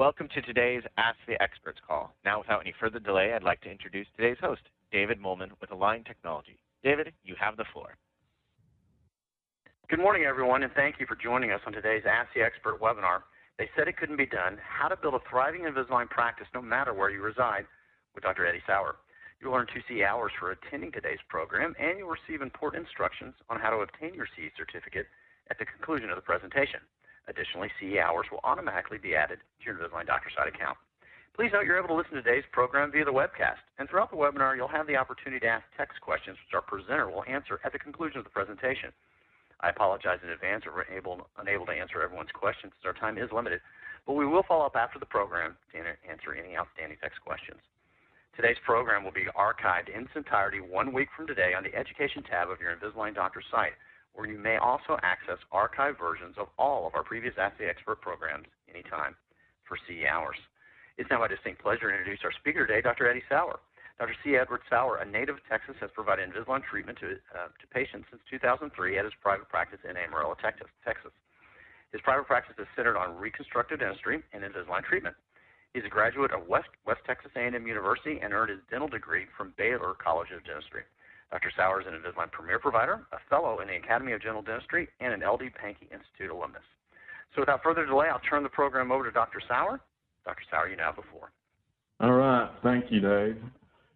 Welcome to today's Ask the Experts call. Now, without any further delay, I'd like to introduce today's host, David Molman with Align Technology. David, you have the floor. Good morning, everyone, and thank you for joining us on today's Ask the Expert webinar. They said it couldn't be done, how to build a thriving Invisalign practice no matter where you reside with Dr. Eddie Sauer. You'll earn two CE hours for attending today's program, and you'll receive important instructions on how to obtain your CE certificate at the conclusion of the presentation. Additionally, CE hours will automatically be added to your Invisalign Doctor Site account. Please note you're able to listen to today's program via the webcast, and throughout the webinar, you'll have the opportunity to ask text questions, which our presenter will answer at the conclusion of the presentation. I apologize in advance if we're able, unable to answer everyone's questions, as our time is limited, but we will follow up after the program to answer any outstanding text questions. Today's program will be archived in its entirety one week from today on the Education tab of your Invisalign Doctor site where you may also access archived versions of all of our previous the Expert programs anytime for CE hours. It's now my distinct pleasure to introduce our speaker today, Dr. Eddie Sauer. Dr. C. Edward Sauer, a native of Texas, has provided Invisalign treatment to, uh, to patients since 2003 at his private practice in Amarillo, Texas. His private practice is centered on reconstructive dentistry and Invisalign treatment. He's a graduate of West, West Texas A&M University and earned his dental degree from Baylor College of Dentistry. Dr. Sauer is an Invisalign Premier Provider, a Fellow in the Academy of General Dentistry, and an LD Pankey Institute alumnus. So without further delay, I'll turn the program over to Dr. Sauer. Dr. Sauer, you now have the floor. All right. Thank you, Dave.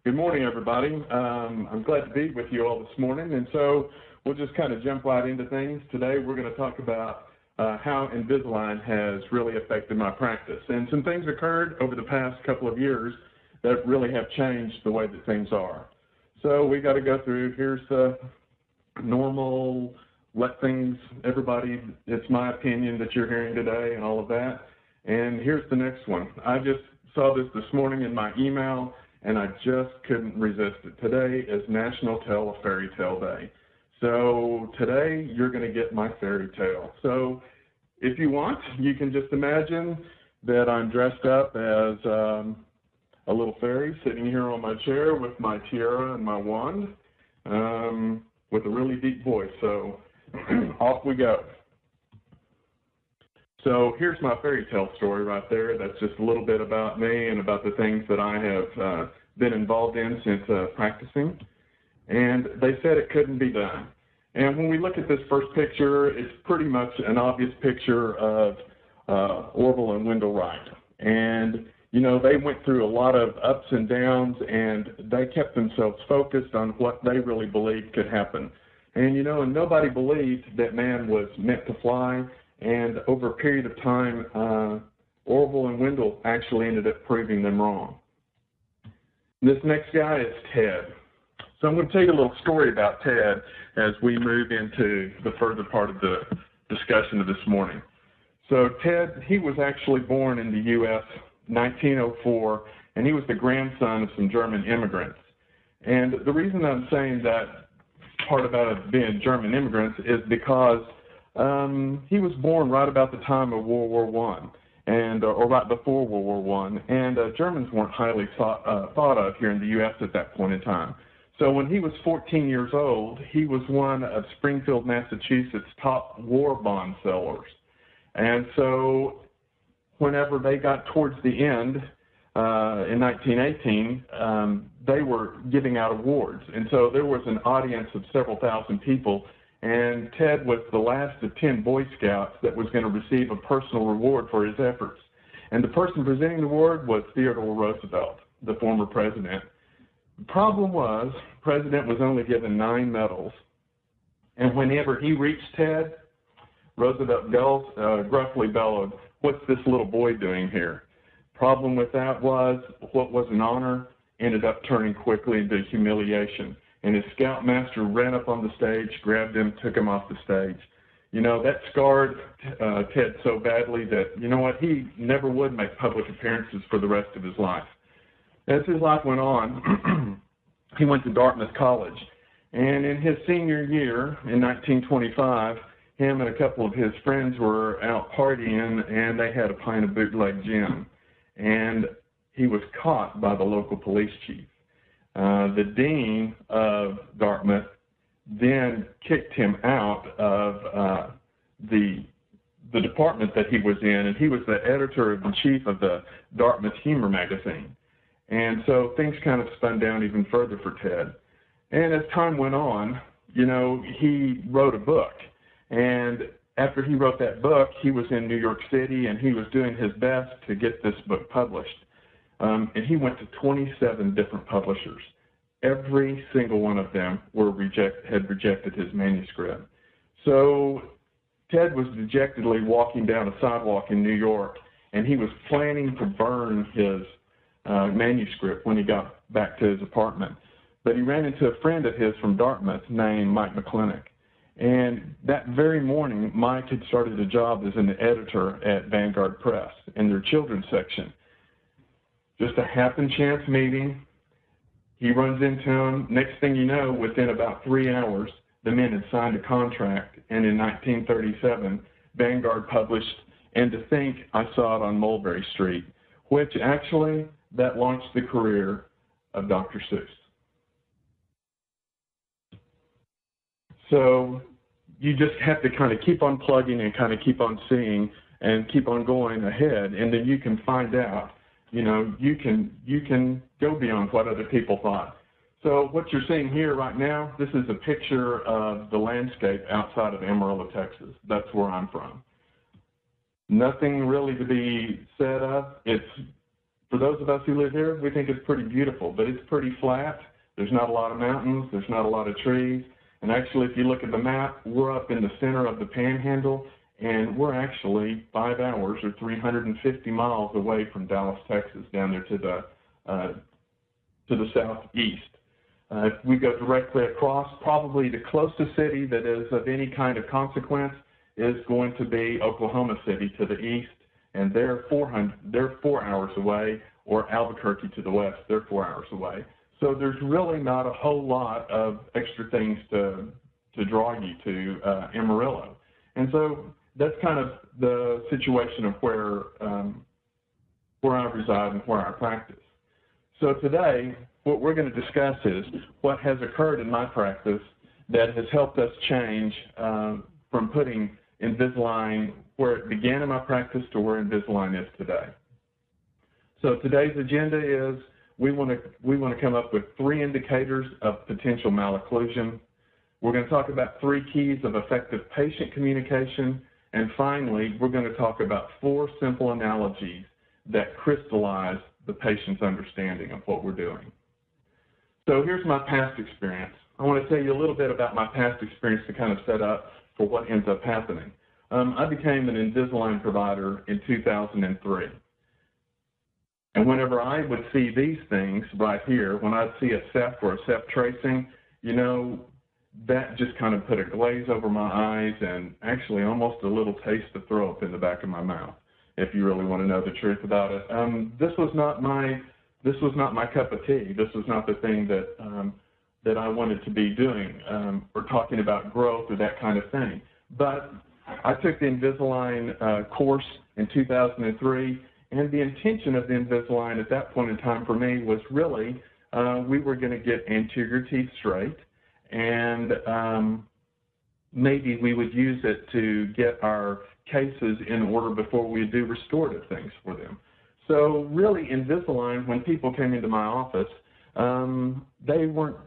Good morning, everybody. Um, I'm glad to be with you all this morning. And so we'll just kind of jump right into things. Today we're going to talk about uh, how Invisalign has really affected my practice. And some things occurred over the past couple of years that really have changed the way that things are. So we got to go through. Here's the normal, let things, everybody, it's my opinion that you're hearing today and all of that. And here's the next one. I just saw this this morning in my email and I just couldn't resist it. Today is National Tell a Fairy Tale Day. So today you're going to get my fairy tale. So if you want, you can just imagine that I'm dressed up as um, a little fairy sitting here on my chair with my tiara and my wand um, with a really deep voice. So off we go. So here's my fairy tale story right there. That's just a little bit about me and about the things that I have uh, been involved in since uh, practicing. And they said it couldn't be done. And when we look at this first picture, it's pretty much an obvious picture of uh, Orville and Wendell Wright. And you know, they went through a lot of ups and downs and they kept themselves focused on what they really believed could happen. And, you know, and nobody believed that man was meant to fly. And over a period of time, uh, Orville and Wendell actually ended up proving them wrong. This next guy is Ted. So I'm going to tell you a little story about Ted as we move into the further part of the discussion of this morning. So Ted, he was actually born in the U.S. 1904, and he was the grandson of some German immigrants. And the reason I'm saying that part about it being German immigrants is because um, he was born right about the time of World War One, and uh, or right before World War One, and uh, Germans weren't highly thought, uh, thought of here in the U.S. at that point in time. So when he was 14 years old, he was one of Springfield, Massachusetts' top war bond sellers. And so whenever they got towards the end uh, in 1918, um, they were giving out awards. And so there was an audience of several thousand people, and Ted was the last of 10 Boy Scouts that was going to receive a personal reward for his efforts. And the person presenting the award was Theodore Roosevelt, the former president. The problem was, the president was only given nine medals. And whenever he reached Ted, Roosevelt uh, gruffly bellowed, what's this little boy doing here? Problem with that was what was an honor ended up turning quickly into humiliation. And his scoutmaster ran up on the stage, grabbed him, took him off the stage. You know, that scarred uh, Ted so badly that, you know what, he never would make public appearances for the rest of his life. As his life went on, he went to Dartmouth College. And in his senior year, in 1925, him and a couple of his friends were out partying and they had a pint of bootleg gin. And he was caught by the local police chief. Uh, the dean of Dartmouth then kicked him out of uh, the the department that he was in, and he was the editor in chief of the Dartmouth Humor magazine. And so things kind of spun down even further for Ted. And as time went on, you know, he wrote a book. And after he wrote that book, he was in New York City and he was doing his best to get this book published. Um, and he went to 27 different publishers. Every single one of them were reject, had rejected his manuscript. So Ted was dejectedly walking down a sidewalk in New York, and he was planning to burn his uh, manuscript when he got back to his apartment. But he ran into a friend of his from Dartmouth named Mike McClintock. And that very morning, Mike had started a job as an editor at Vanguard Press in their children's section. Just a happen chance meeting. He runs into him. Next thing you know, within about three hours, the men had signed a contract. And in 1937, Vanguard published And to Think I Saw It on Mulberry Street, which actually that launched the career of Dr. Seuss. So you just have to kind of keep on plugging and kind of keep on seeing and keep on going ahead, and then you can find out. You know, you can you can go beyond what other people thought. So what you're seeing here right now, this is a picture of the landscape outside of Amarillo, Texas. That's where I'm from. Nothing really to be said of. It's for those of us who live here, we think it's pretty beautiful, but it's pretty flat. There's not a lot of mountains. There's not a lot of trees. And actually, if you look at the map, we're up in the center of the panhandle, and we're actually five hours or 350 miles away from Dallas, Texas, down there to the uh, to the southeast. Uh, if we go directly across, probably the closest city that is of any kind of consequence is going to be Oklahoma City to the east, and they're 400, they're four hours away, or Albuquerque to the west, they're four hours away. So there's really not a whole lot of extra things to to draw you to uh, Amarillo, and so that's kind of the situation of where um, where I reside and where I practice. So today, what we're going to discuss is what has occurred in my practice that has helped us change uh, from putting Invisalign where it began in my practice to where Invisalign is today. So today's agenda is we want to we want to come up with three indicators of potential malocclusion. We're going to talk about three keys of effective patient communication, and finally, we're going to talk about four simple analogies that crystallize the patient's understanding of what we're doing. So here's my past experience. I want to tell you a little bit about my past experience to kind of set up for what ends up happening. Um, I became an Invisalign provider in 2003. And whenever I would see these things right here, when I'd see a ceph or a ceph tracing, you know, that just kind of put a glaze over my eyes and actually almost a little taste of throw up in the back of my mouth, if you really want to know the truth about it. Um, this was not my this was not my cup of tea. This was not the thing that um, that I wanted to be doing um, or talking about growth or that kind of thing. But I took the Invisalign uh, course in 2003 and the intention of the Invisalign at that point in time for me was really uh, we were going to get anterior teeth straight, and um, maybe we would use it to get our cases in order before we do restorative things for them. So really, Invisalign, when people came into my office, um, they weren't.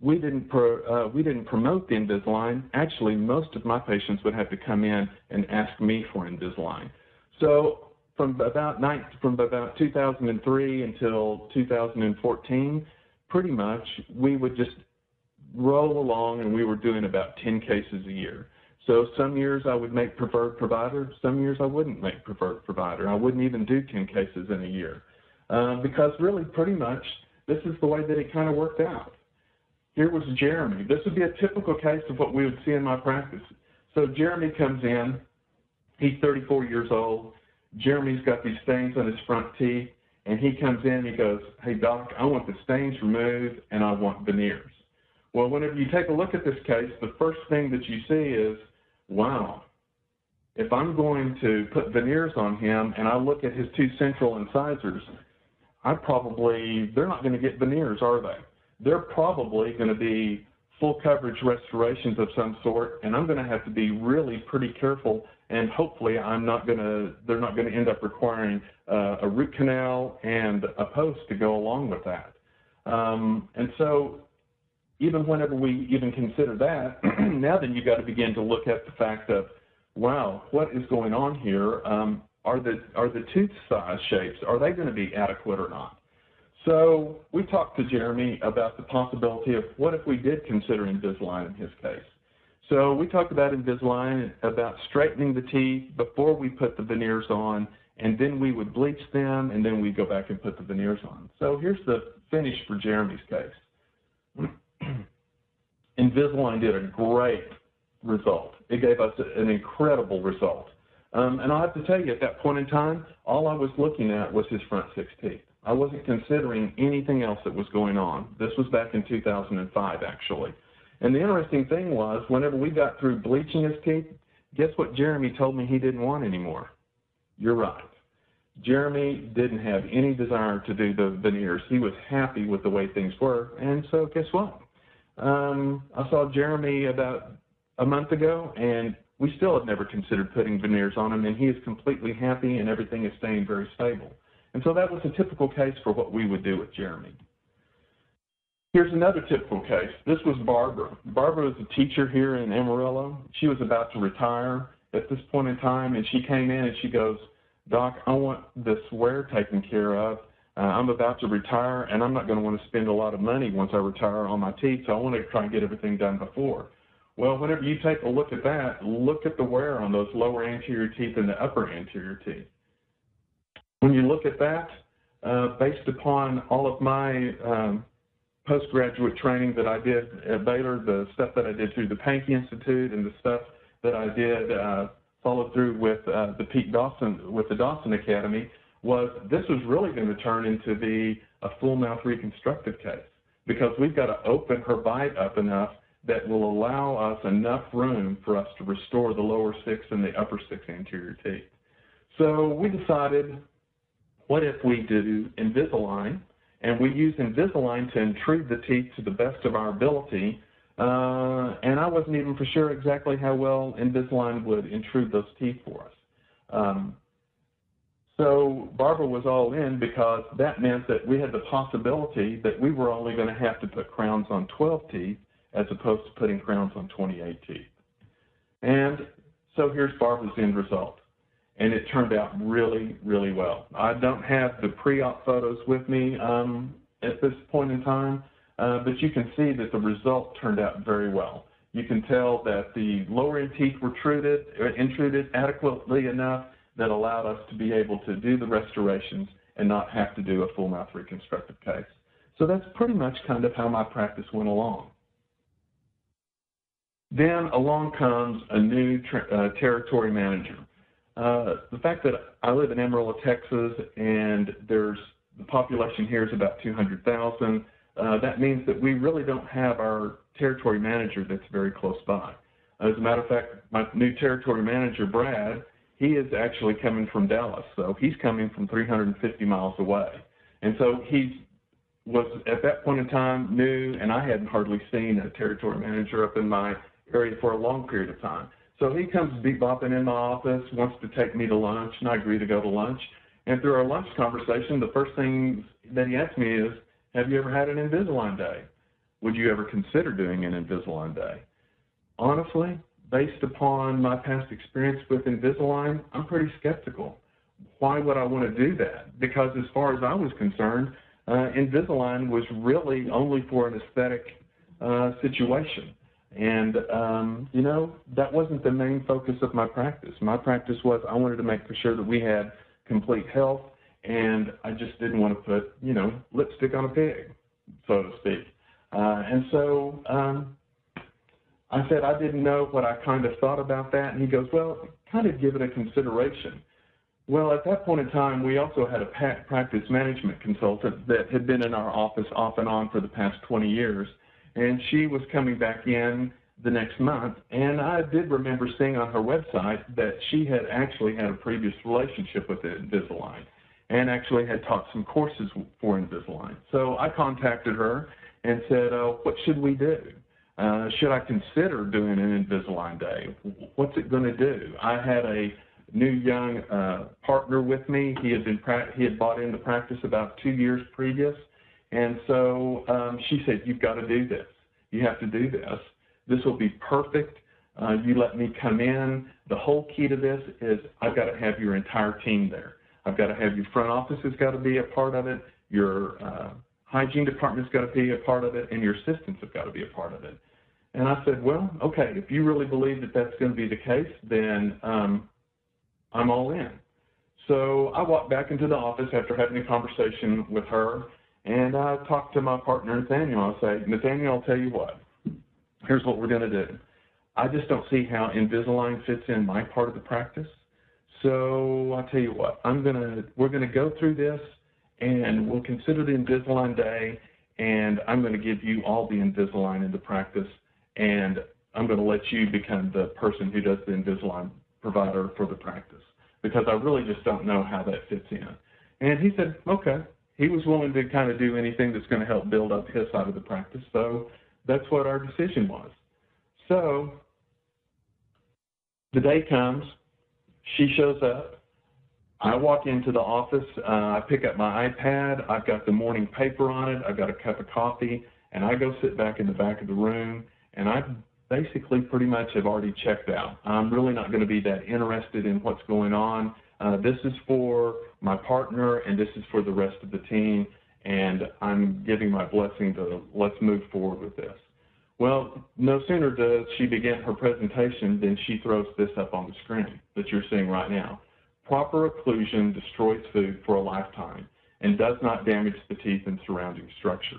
We didn't pro, uh, we didn't promote the Invisalign. Actually, most of my patients would have to come in and ask me for Invisalign. So from about from about 2003 until 2014, pretty much we would just roll along and we were doing about 10 cases a year. So some years I would make preferred provider, some years I wouldn't make preferred provider. I wouldn't even do 10 cases in a year uh, because really pretty much this is the way that it kind of worked out. Here was Jeremy. This would be a typical case of what we would see in my practice. So Jeremy comes in, he's 34 years old, Jeremy's got these stains on his front teeth, and he comes in and he goes, Hey, doc, I want the stains removed and I want veneers. Well, whenever you take a look at this case, the first thing that you see is, wow, if I'm going to put veneers on him and I look at his two central incisors, I probably, they're not going to get veneers, are they? They're probably going to be full coverage restorations of some sort, and I'm going to have to be really pretty careful and hopefully I'm not going to, they're not going to end up requiring uh, a root canal and a post to go along with that. Um, and so even whenever we even consider that, now then you've got to begin to look at the fact of, wow, what is going on here? Um, are the are the tooth size shapes are they going to be adequate or not? So we talked to Jeremy about the possibility of what if we did consider Invisalign in his case. So we talked about Invisalign, about straightening the teeth before we put the veneers on, and then we would bleach them, and then we'd go back and put the veneers on. So here's the finish for Jeremy's case. Invisalign did a great result. It gave us an incredible result. Um, and I'll have to tell you, at that point in time, all I was looking at was his front six teeth. I wasn't considering anything else that was going on. This was back in 2005, actually. And the interesting thing was, whenever we got through bleaching his teeth, guess what Jeremy told me he didn't want anymore? You're right. Jeremy didn't have any desire to do the veneers. He was happy with the way things were. And so, guess what? Um, I saw Jeremy about a month ago, and we still have never considered putting veneers on him, and he is completely happy, and everything is staying very stable. And so that was a typical case for what we would do with Jeremy. Here's another typical case. This was Barbara. Barbara was a teacher here in Amarillo. She was about to retire at this point in time, and she came in and she goes, Doc, I want this wear taken care of. Uh, I'm about to retire, and I'm not going to want to spend a lot of money once I retire on my teeth, so I want to try and get everything done before. Well, whenever you take a look at that, look at the wear on those lower anterior teeth and the upper anterior teeth. When you look at that, uh, based upon all of my um, postgraduate training that I did at Baylor, the stuff that I did through the Pankey Institute, and the stuff that I did uh, followed through with uh, the Pete Dawson with the Dawson Academy, was this was really going to turn into be a full mouth reconstructive case because we've got to open her bite up enough that will allow us enough room for us to restore the lower six and the upper six anterior teeth. So we decided, what if we do Invisalign and we use Invisalign to intrude the teeth to the best of our ability. Uh, and I wasn't even for sure exactly how well Invisalign would intrude those teeth for us. Um, so Barbara was all in because that meant that we had the possibility that we were only going to have to put crowns on 12 teeth as opposed to putting crowns on 28 teeth. And so here's Barbara's end result and it turned out really, really well. I don't have the pre-op photos with me um, at this point in time, uh, but you can see that the result turned out very well. You can tell that the lower end teeth were intruded, uh, intruded adequately enough that allowed us to be able to do the restorations and not have to do a full mouth reconstructive case. So that's pretty much kind of how my practice went along. Then along comes a new uh, territory manager. Uh, the fact that I live in Amarillo, Texas, and there's the population here is about 200,000, uh, that means that we really don't have our territory manager that's very close by. As a matter of fact, my new territory manager, Brad, he is actually coming from Dallas, so he's coming from 350 miles away. And so he was at that point in time new, and I hadn't hardly seen a territory manager up in my area for a long period of time. So he comes bebopping in my office, wants to take me to lunch, and I agree to go to lunch. And through our lunch conversation, the first thing that he asked me is, have you ever had an Invisalign day? Would you ever consider doing an Invisalign day? Honestly, based upon my past experience with Invisalign, I'm pretty skeptical. Why would I want to do that? Because as far as I was concerned, uh, Invisalign was really only for an aesthetic uh, situation. And, um, you know, that wasn't the main focus of my practice. My practice was I wanted to make sure that we had complete health, and I just didn't want to put, you know, lipstick on a pig, so to speak. Uh, and so um, I said I didn't know what I kind of thought about that, and he goes, well, kind of give it a consideration. Well, at that point in time, we also had a practice management consultant that had been in our office off and on for the past 20 years and she was coming back in the next month. And I did remember seeing on her website that she had actually had a previous relationship with Invisalign and actually had taught some courses for Invisalign. So I contacted her and said, oh, what should we do? uh, should I consider doing an Invisalign day? What's it going to do? I had a new young uh, partner with me. He had been he had bought into practice about two years previous, and so um, she said, "You've got to do this. You have to do this. This will be perfect. Uh, you let me come in. The whole key to this is I've got to have your entire team there. I've got to have your front office has got to be a part of it. Your uh, hygiene department's got to be a part of it, and your assistants have got to be a part of it." And I said, "Well, okay. If you really believe that that's going to be the case, then um, I'm all in." So I walked back into the office after having a conversation with her, and I talked to my partner Nathaniel. I say, Nathaniel, I'll tell you what. Here's what we're going to do. I just don't see how Invisalign fits in my part of the practice. So I'll tell you what. I'm gonna we're gonna go through this, and we'll consider the Invisalign day, and I'm going to give you all the Invisalign in the practice, and I'm going to let you become the person who does the Invisalign provider for the practice because I really just don't know how that fits in. And he said, okay. He was willing to kind of do anything that's going to help build up his side of the practice. So that's what our decision was. So the day comes, she shows up. I walk into the office. Uh, I pick up my iPad. I've got the morning paper on it. I've got a cup of coffee, and I go sit back in the back of the room. And I basically pretty much have already checked out. I'm really not going to be that interested in what's going on. Uh, this is for my partner and this is for the rest of the team, and I'm giving my blessing to let's move forward with this. Well, no sooner does she begin her presentation than she throws this up on the screen that you're seeing right now. Proper occlusion destroys food for a lifetime and does not damage the teeth and surrounding structures.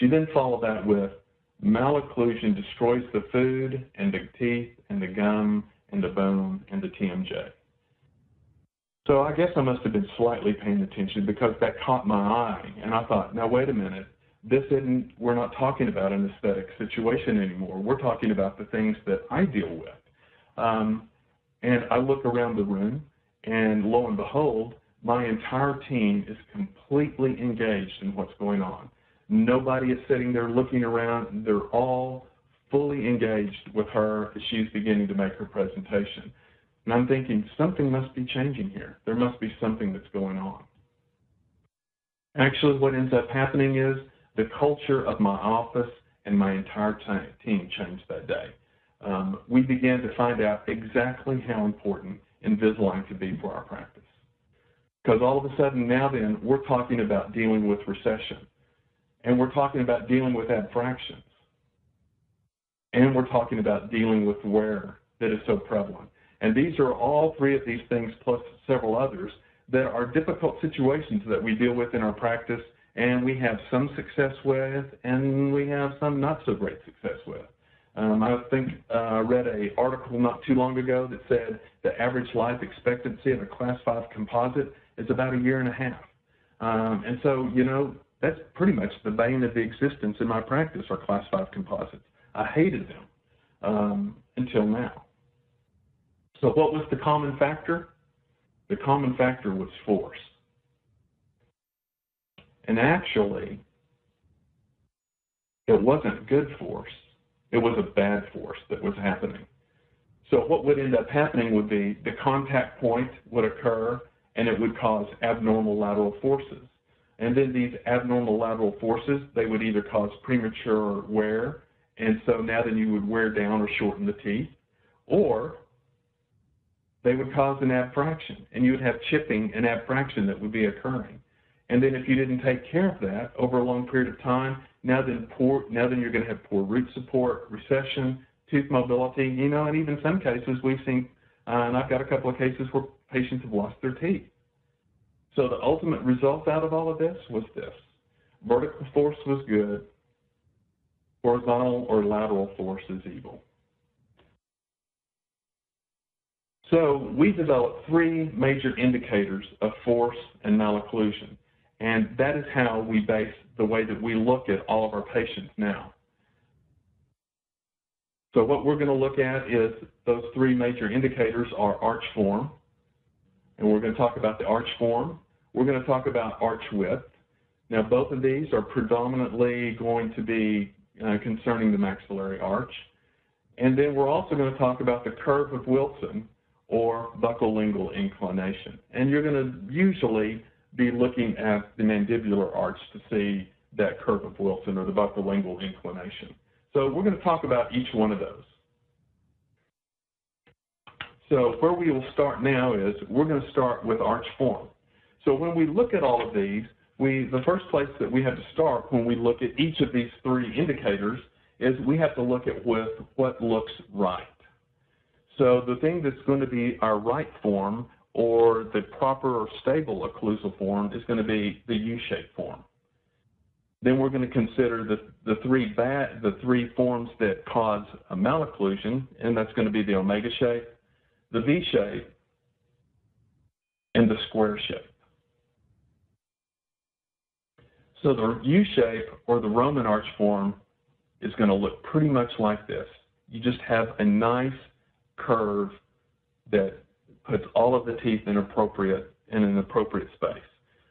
She then followed that with Malocclusion destroys the food and the teeth and the gum and the bone and the TMJ. So I guess I must have been slightly paying attention because that caught my eye. And I thought, now wait a minute, this isn't, we're not talking about an aesthetic situation anymore. We're talking about the things that I deal with. Um, and I look around the room, and lo and behold, my entire team is completely engaged in what's going on. Nobody is sitting there looking around. They're all fully engaged with her as she's beginning to make her presentation. And I'm thinking, something must be changing here. There must be something that's going on. Actually, what ends up happening is the culture of my office and my entire team changed that day. Um, we began to find out exactly how important Invisalign could be for our practice. Because all of a sudden now then, we're talking about dealing with recession. And we're talking about dealing with abfractions. And we're talking about dealing with wear that is so prevalent. And these are all three of these things, plus several others, that are difficult situations that we deal with in our practice, and we have some success with, and we have some not so great success with. Um, I think uh, I read an article not too long ago that said the average life expectancy of a Class 5 composite is about a year and a half. Um, and so, you know, that's pretty much the bane of the existence in my practice are class 5 composites. I hated them um, until now. So what was the common factor? The common factor was force. And actually, it wasn't good force. It was a bad force that was happening. So what would end up happening would be the contact point would occur and it would cause abnormal lateral forces. And then these abnormal lateral forces, they would either cause premature wear, and so now then you would wear down or shorten the teeth, or they would cause an abfraction, and you would have chipping and abfraction that would be occurring. And then if you didn't take care of that over a long period of time, now then poor, now then you're going to have poor root support, recession, tooth mobility, you know, and even some cases we've seen, uh, and I've got a couple of cases where patients have lost their teeth. So the ultimate result out of all of this was this. Vertical force was good. Horizontal or lateral force is evil. So we developed three major indicators of force and malocclusion. And that is how we base the way that we look at all of our patients now. So what we're going to look at is those three major indicators are arch form, and we're going to talk about the arch form. We're going to talk about arch width. Now, both of these are predominantly going to be uh, concerning the maxillary arch. And then we're also going to talk about the curve of Wilson or buccolingual inclination. And you're going to usually be looking at the mandibular arch to see that curve of Wilson or the buccolingual inclination. So we're going to talk about each one of those. So where we will start now is we're going to start with arch form. So when we look at all of these, we the first place that we have to start when we look at each of these three indicators is we have to look at with what looks right. So the thing that's going to be our right form or the proper or stable occlusal form is going to be the U-shaped form. Then we're going to consider the, the three bad, the three forms that cause a malocclusion, and that's going to be the omega shape, the V shape, and the square shape. So the U shape or the Roman arch form is going to look pretty much like this. You just have a nice curve that puts all of the teeth in appropriate in an appropriate space.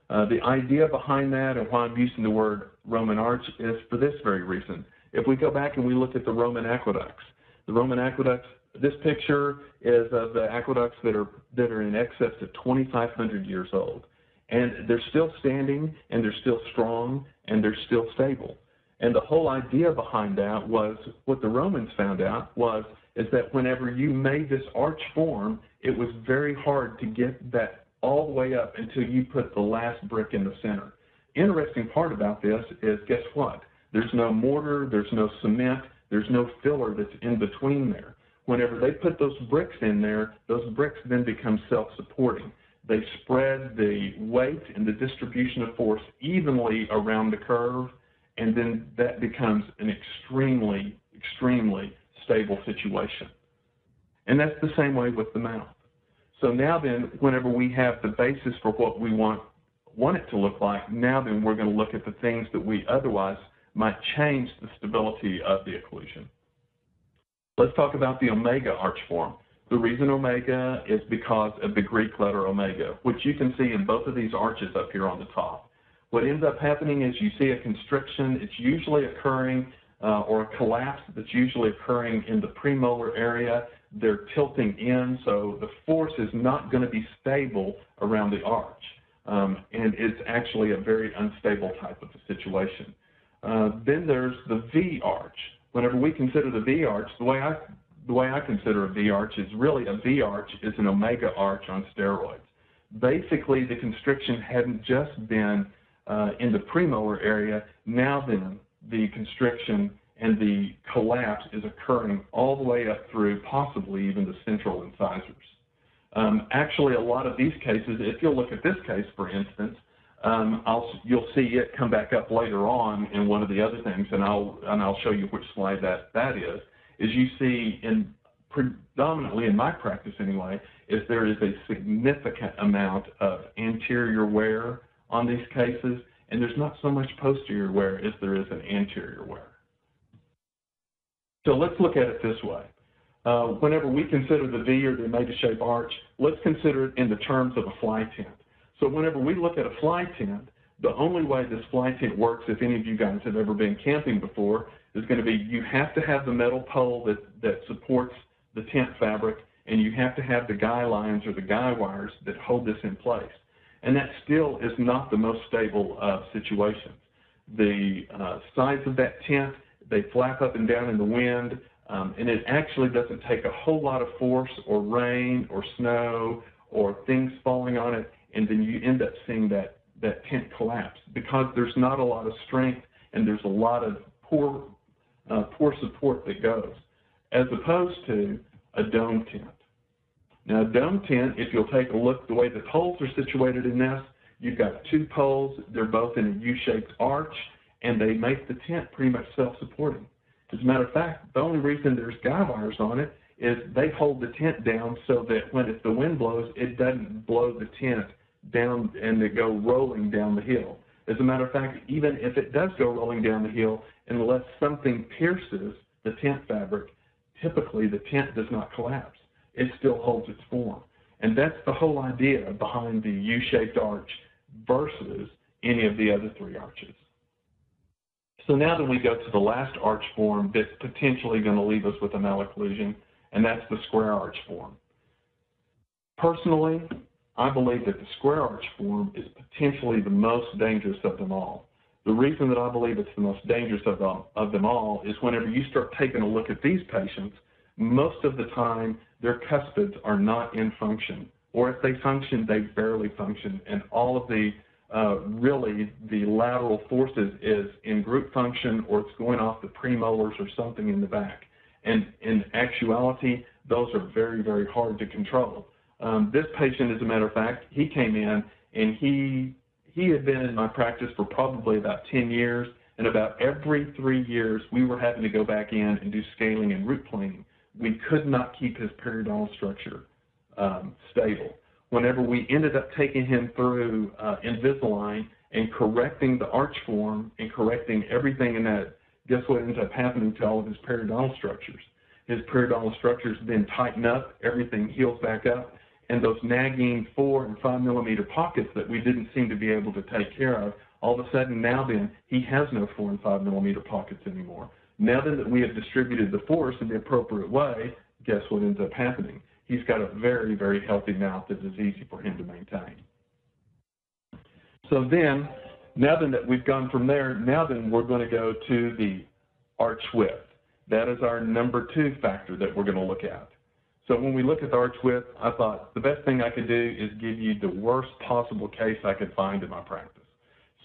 Uh, the idea behind that and why I'm using the word Roman arch is for this very reason. If we go back and we look at the Roman aqueducts, the Roman aqueducts, this picture is of the aqueducts that are that are in excess of 2,500 years old, and they're still standing, and they're still strong, and they're still stable. And the whole idea behind that was what the Romans found out was is that whenever you made this arch form, it was very hard to get that all the way up until you put the last brick in the center. Interesting part about this is guess what? There's no mortar, there's no cement, there's no filler that's in between there. Whenever they put those bricks in there, those bricks then become self-supporting. They spread the weight and the distribution of force evenly around the curve, and then that becomes an extremely, extremely stable situation. And that's the same way with the mouth. So now then, whenever we have the basis for what we want, want it to look like, now then we're going to look at the things that we otherwise might change the stability of the occlusion. Let's talk about the omega arch form. The reason omega is because of the Greek letter omega, which you can see in both of these arches up here on the top. What ends up happening is you see a constriction. It's usually occurring uh, or a collapse that's usually occurring in the premolar area. They're tilting in, so the force is not going to be stable around the arch. Um, and it's actually a very unstable type of a situation. Uh, then there's the V arch. Whenever we consider the V arch, the way I the way I consider a V arch is really a V arch is an omega arch on steroids. Basically, the constriction hadn't just been uh, in the premolar area. Now then, the constriction and the collapse is occurring all the way up through possibly even the central incisors. Um, actually, a lot of these cases, if you'll look at this case, for instance, um, you'll see it come back up later on in one of the other things, and I'll and I'll show you which slide that that is. Is you see in predominantly in my practice anyway, is there is a significant amount of anterior wear on these cases, and there's not so much posterior wear as there is an anterior wear. So let's look at it this way. Uh, whenever we consider the V or the omega shape arch, let's consider it in the terms of a fly tent. So whenever we look at a fly tent, the only way this fly tent works, if any of you guys have ever been camping before, is going to be you have to have the metal pole that, that supports the tent fabric, and you have to have the guy lines or the guy wires that hold this in place. And that still is not the most stable uh, situation. The uh, sides of that tent, they flap up and down in the wind, um, and it actually doesn't take a whole lot of force or rain or snow or things falling on it, and then you end up seeing that, that tent collapse because there's not a lot of strength and there's a lot of poor, uh, poor support that goes, as opposed to a dome tent. Now, a dome tent, if you'll take a look the way the poles are situated in this, you've got two poles. They're both in a U-shaped arch, and they make the tent pretty much self-supporting. As a matter of fact, the only reason there's guy wires on it is they hold the tent down so that when if the wind blows, it doesn't blow the tent down and it go rolling down the hill. As a matter of fact, even if it does go rolling down the hill, unless something pierces the tent fabric, typically the tent does not collapse it still holds its form. And that's the whole idea behind the U-shaped arch versus any of the other three arches. So now then we go to the last arch form that's potentially going to leave us with a malocclusion, and that's the square arch form. Personally, I believe that the square arch form is potentially the most dangerous of them all. The reason that I believe it's the most dangerous of them, of them all is whenever you start taking a look at these patients, most of the time their cuspids are not in function, or if they function, they barely function, and all of the uh, really the lateral forces is in group function or it's going off the premolars or something in the back. And in actuality, those are very, very hard to control. Um, this patient, as a matter of fact, he came in and he he had been in my practice for probably about 10 years, and about every three years we were having to go back in and do scaling and root planing. We could not keep his periodontal structure um, stable. Whenever we ended up taking him through uh, Invisalign and correcting the arch form and correcting everything in that, guess what ends up happening to all of his periodontal structures? His periodontal structures then tighten up, everything heals back up, and those nagging four and five millimeter pockets that we didn't seem to be able to take care of, all of a sudden now then he has no four and five millimeter pockets anymore. Now that we have distributed the force in the appropriate way, guess what ends up happening? He's got a very, very healthy mouth that is easy for him to maintain. So then, now then that we've gone from there, now then we're going to go to the arch width. That is our number two factor that we're going to look at. So when we look at the arch width, I thought the best thing I could do is give you the worst possible case I could find in my practice.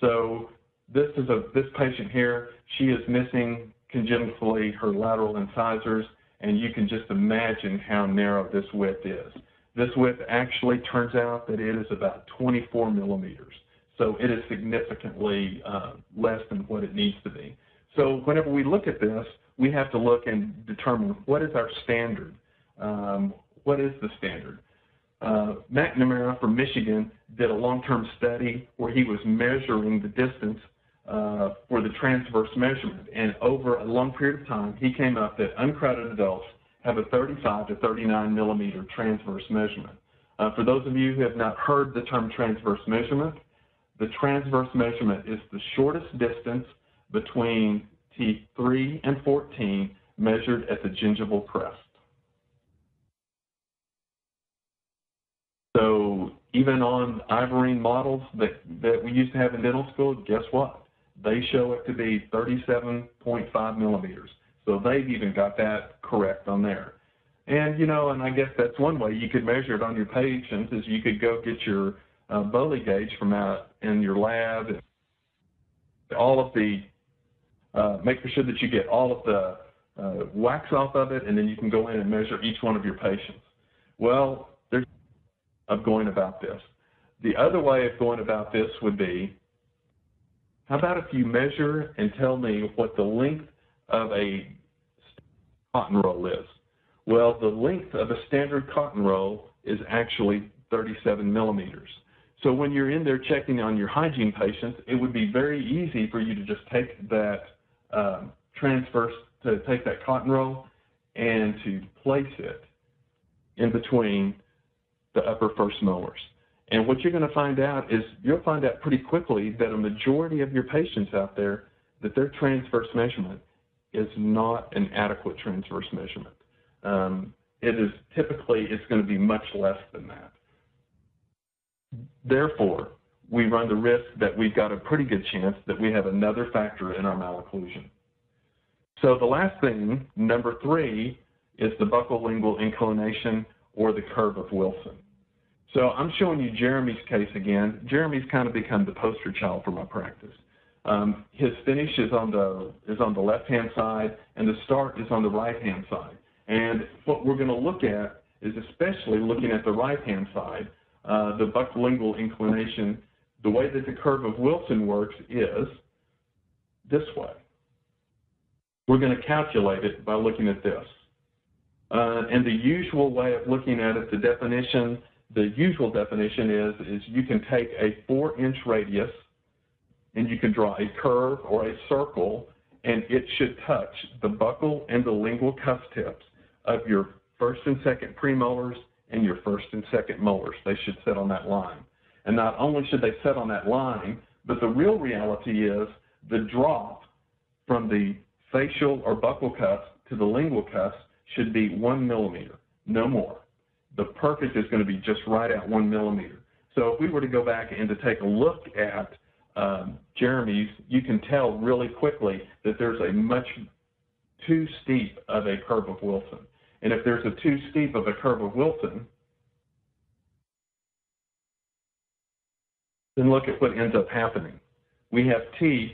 So this is a this patient here, she is missing congenitally her lateral incisors, and you can just imagine how narrow this width is. This width actually turns out that it is about 24 millimeters. So it is significantly uh, less than what it needs to be. So whenever we look at this, we have to look and determine what is our standard um, what is the standard? Uh, McNamara from Michigan did a long-term study where he was measuring the distance uh, for the transverse measurement. And over a long period of time, he came up that uncrowded adults have a 35 to 39 millimeter transverse measurement. Uh, for those of you who have not heard the term transverse measurement, the transverse measurement is the shortest distance between teeth 3 and 14 measured at the gingival crest. Even on Ivorine models that, that we used to have in dental school, guess what? They show it to be 37.5 millimeters. So they've even got that correct on there. And, you know, and I guess that's one way you could measure it on your patients is you could go get your uh, Boley gauge from out in your lab, all of the, uh, make sure that you get all of the uh, wax off of it, and then you can go in and measure each one of your patients. Well, of going about this. The other way of going about this would be, how about if you measure and tell me what the length of a cotton roll is? Well, the length of a standard cotton roll is actually 37 millimeters. So when you're in there checking on your hygiene patients, it would be very easy for you to just take that um, transverse, to take that cotton roll and to place it in between the upper first molars. And what you're going to find out is you'll find out pretty quickly that a majority of your patients out there that their transverse measurement is not an adequate transverse measurement. Um, it is typically it's going to be much less than that. Therefore, we run the risk that we've got a pretty good chance that we have another factor in our malocclusion. So the last thing, number three, is the buccal lingual inclination or the curve of Wilson. So I'm showing you Jeremy's case again. Jeremy's kind of become the poster child for my practice. Um, his finish is on the is on the left hand side, and the start is on the right hand side. And what we're going to look at is especially looking at the right hand side, uh, the buccolingual inclination. The way that the curve of Wilson works is this way. We're going to calculate it by looking at this. Uh, and the usual way of looking at it, the definition, the usual definition is, is you can take a four inch radius and you can draw a curve or a circle and it should touch the buccal and the lingual cusp tips of your first and second premolars and your first and second molars. They should sit on that line. And not only should they sit on that line, but the real reality is the drop from the facial or buccal cusp to the lingual cusp should be one millimeter, no more. The perfect is going to be just right at one millimeter. So if we were to go back and to take a look at um, Jeremy's, you can tell really quickly that there's a much too steep of a curve of Wilson. And if there's a too steep of a curve of Wilson, then look at what ends up happening. We have teeth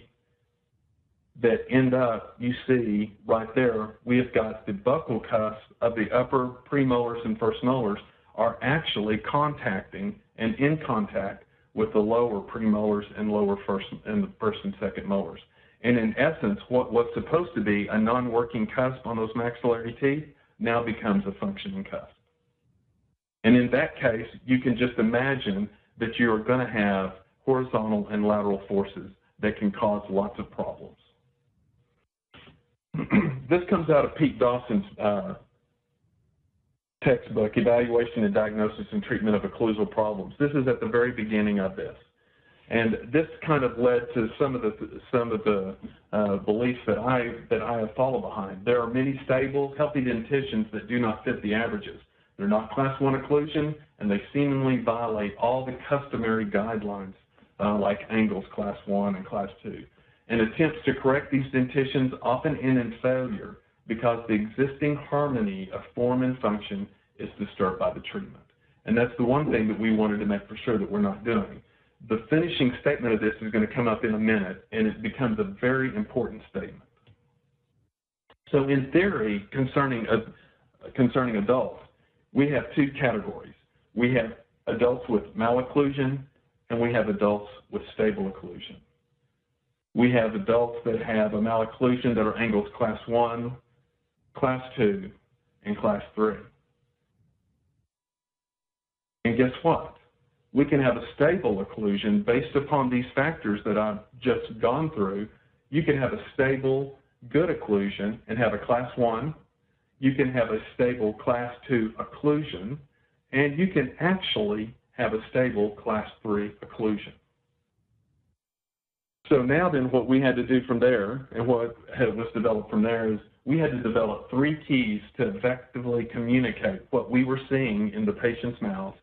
that end up, you see right there, we have got the buccal cusps of the upper premolars and first molars are actually contacting and in contact with the lower premolars and lower first and the first and second molars. And in essence, what was supposed to be a non-working cusp on those maxillary teeth now becomes a functioning cusp. And in that case, you can just imagine that you're going to have horizontal and lateral forces that can cause lots of problems. this comes out of Pete Dawson's uh, textbook, Evaluation and Diagnosis and Treatment of Occlusal Problems. This is at the very beginning of this. And this kind of led to some of the some of the uh, beliefs that I that I have followed behind. There are many stable, healthy dentitions that do not fit the averages. They're not class one occlusion, and they seemingly violate all the customary guidelines, uh, like Angle's class one and class two. And attempts to correct these dentitions often end in failure because the existing harmony of form and function is disturbed by the treatment. And that's the one thing that we wanted to make for sure that we're not doing. The finishing statement of this is going to come up in a minute, and it becomes a very important statement. So in theory, concerning, uh, concerning adults, we have two categories. We have adults with malocclusion, and we have adults with stable occlusion. We have adults that have a malocclusion that are Angle's class 1, class 2, and class 3. And guess what? we can have a stable occlusion based upon these factors that I've just gone through. You can have a stable, good occlusion and have a class 1. You can have a stable class 2 occlusion, and you can actually have a stable class 3 occlusion. So now then what we had to do from there and what was developed from there is we had to develop three keys to effectively communicate what we were seeing in the patient's mouth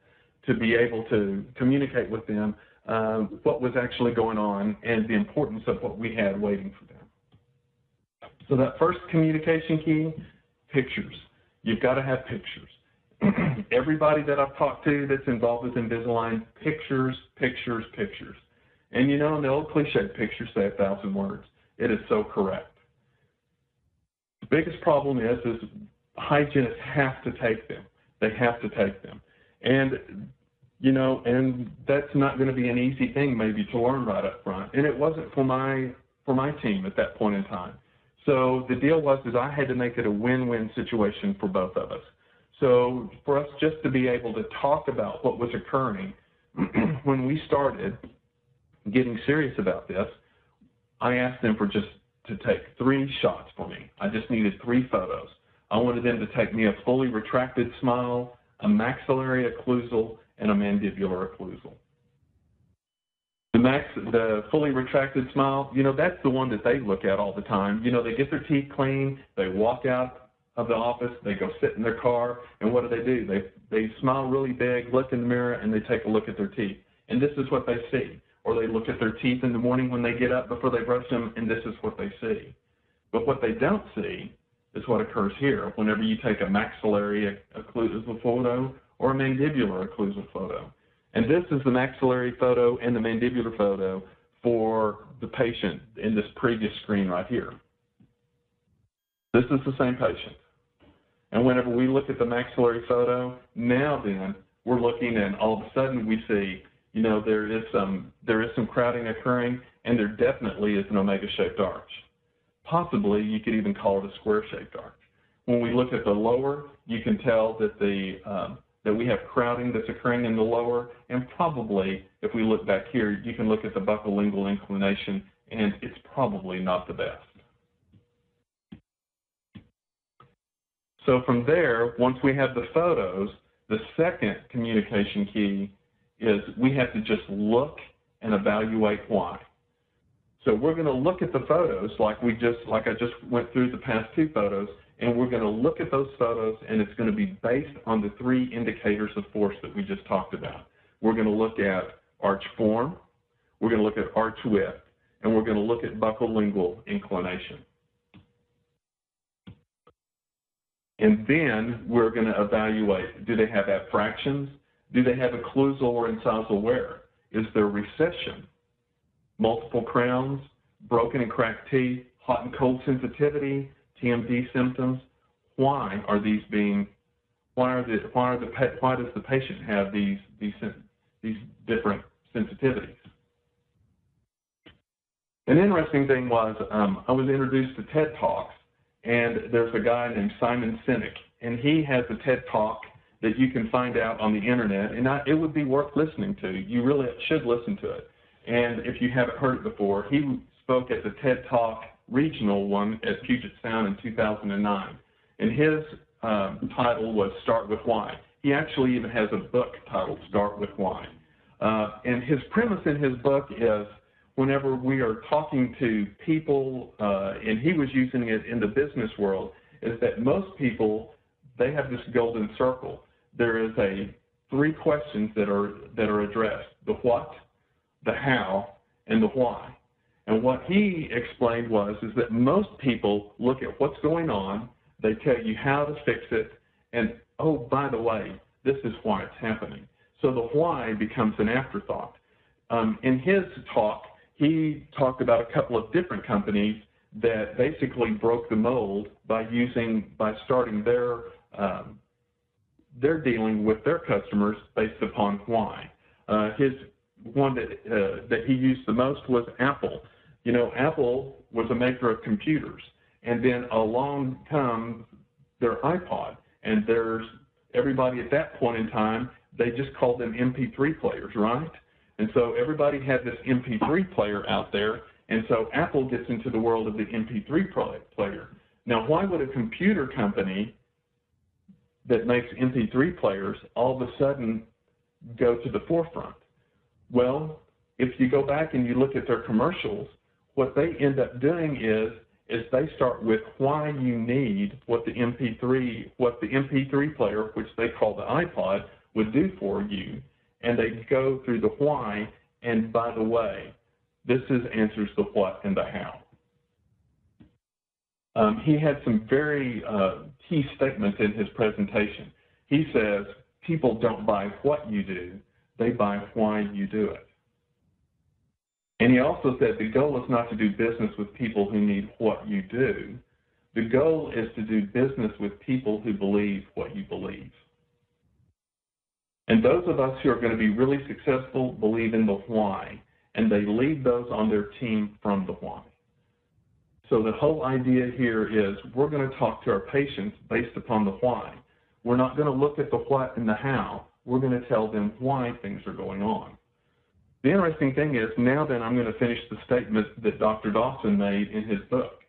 to be able to communicate with them uh, what was actually going on and the importance of what we had waiting for them. So that first communication key, pictures. You've got to have pictures. Everybody that I've talked to that's involved with Invisalign, pictures, pictures, pictures. And you know, the old cliche, pictures say a thousand words. It is so correct. The biggest problem is, is hygienists have to take them. They have to take them. And you know, and that's not going to be an easy thing maybe to learn right up front. And it wasn't for my for my team at that point in time. So the deal was is I had to make it a win-win situation for both of us. So for us just to be able to talk about what was occurring when we started getting serious about this, I asked them for just to take three shots for me. I just needed three photos. I wanted them to take me a fully retracted smile, a maxillary occlusal, and a mandibular occlusal. The, max, the fully retracted smile, you know, that's the one that they look at all the time. You know, they get their teeth clean, they walk out of the office, they go sit in their car, and what do they do? They, they smile really big, look in the mirror, and they take a look at their teeth. And this is what they see. Or they look at their teeth in the morning when they get up before they brush them, and this is what they see. But what they don't see is what occurs here whenever you take a maxillary occlusal photo or a mandibular occlusal photo. And this is the maxillary photo and the mandibular photo for the patient in this previous screen right here. This is the same patient. And whenever we look at the maxillary photo, now then, we're looking and all of a sudden we see, you know, there is some, there is some crowding occurring and there definitely is an omega-shaped arch. Possibly you could even call it a square-shaped arch. When we look at the lower, you can tell that the um, that we have crowding that's occurring in the lower, and probably, if we look back here, you can look at the buccolingual inclination, and it's probably not the best. So from there, once we have the photos, the second communication key is we have to just look and evaluate why. So we're going to look at the photos like we just like I just went through the past two photos, and we're going to look at those photos, and it's going to be based on the three indicators of force that we just talked about. We're going to look at arch form, we're going to look at arch width, and we're going to look at buccal lingual inclination. And then we're going to evaluate, do they have abfractions? Do they have occlusal or incisal wear? Is there recession? Multiple crowns, broken and cracked teeth, hot and cold sensitivity, TMD symptoms? Why are these being, why are the, why are the, why does the patient have these, these, these different sensitivities? An interesting thing was um, I was introduced to TED Talks, and there's a guy named Simon Sinek, and he has a TED Talk that you can find out on the internet, and I, it would be worth listening to. You really should listen to it. And if you haven't heard it before, he spoke at the TED Talk regional one at Puget Sound in 2009, and his um, title was Start with Why. He actually even has a book titled Start with Why. Uh, and his premise in his book is whenever we are talking to people, uh, and he was using it in the business world, is that most people they have this golden circle. There is a three questions that are that are addressed: the what, the how, and the why. And what he explained was is that most people look at what's going on, they tell you how to fix it, and oh by the way, this is why it's happening. So the why becomes an afterthought. Um, in his talk, he talked about a couple of different companies that basically broke the mold by using by starting their um, they're dealing with their customers based upon why. Uh, his one that uh, that he used the most was Apple. You know, Apple was a maker of computers, and then along comes their iPod, and there's everybody at that point in time they just called them MP3 players, right? And so everybody had this MP3 player out there, and so Apple gets into the world of the MP3 player. Now, why would a computer company that makes MP3 players all of a sudden go to the forefront? Well, if you go back and you look at their commercials, what they end up doing is is they start with why you need what the MP3 what the MP3 player, which they call the iPod, would do for you, and they go through the why. And by the way, this is answers the what and the how. Um, he had some very uh, key statements in his presentation. He says, people don't buy what you do, they buy why you do it. And he also said the goal is not to do business with people who need what you do. The goal is to do business with people who believe what you believe. And those of us who are going to be really successful believe in the why, and they lead those on their team from the why. So the whole idea here is we're going to talk to our patients based upon the why. We're not going to look at the what and the how. We're going to tell them why things are going on. The interesting thing is now then I'm going to finish the statement that Dr. Dawson made in his book.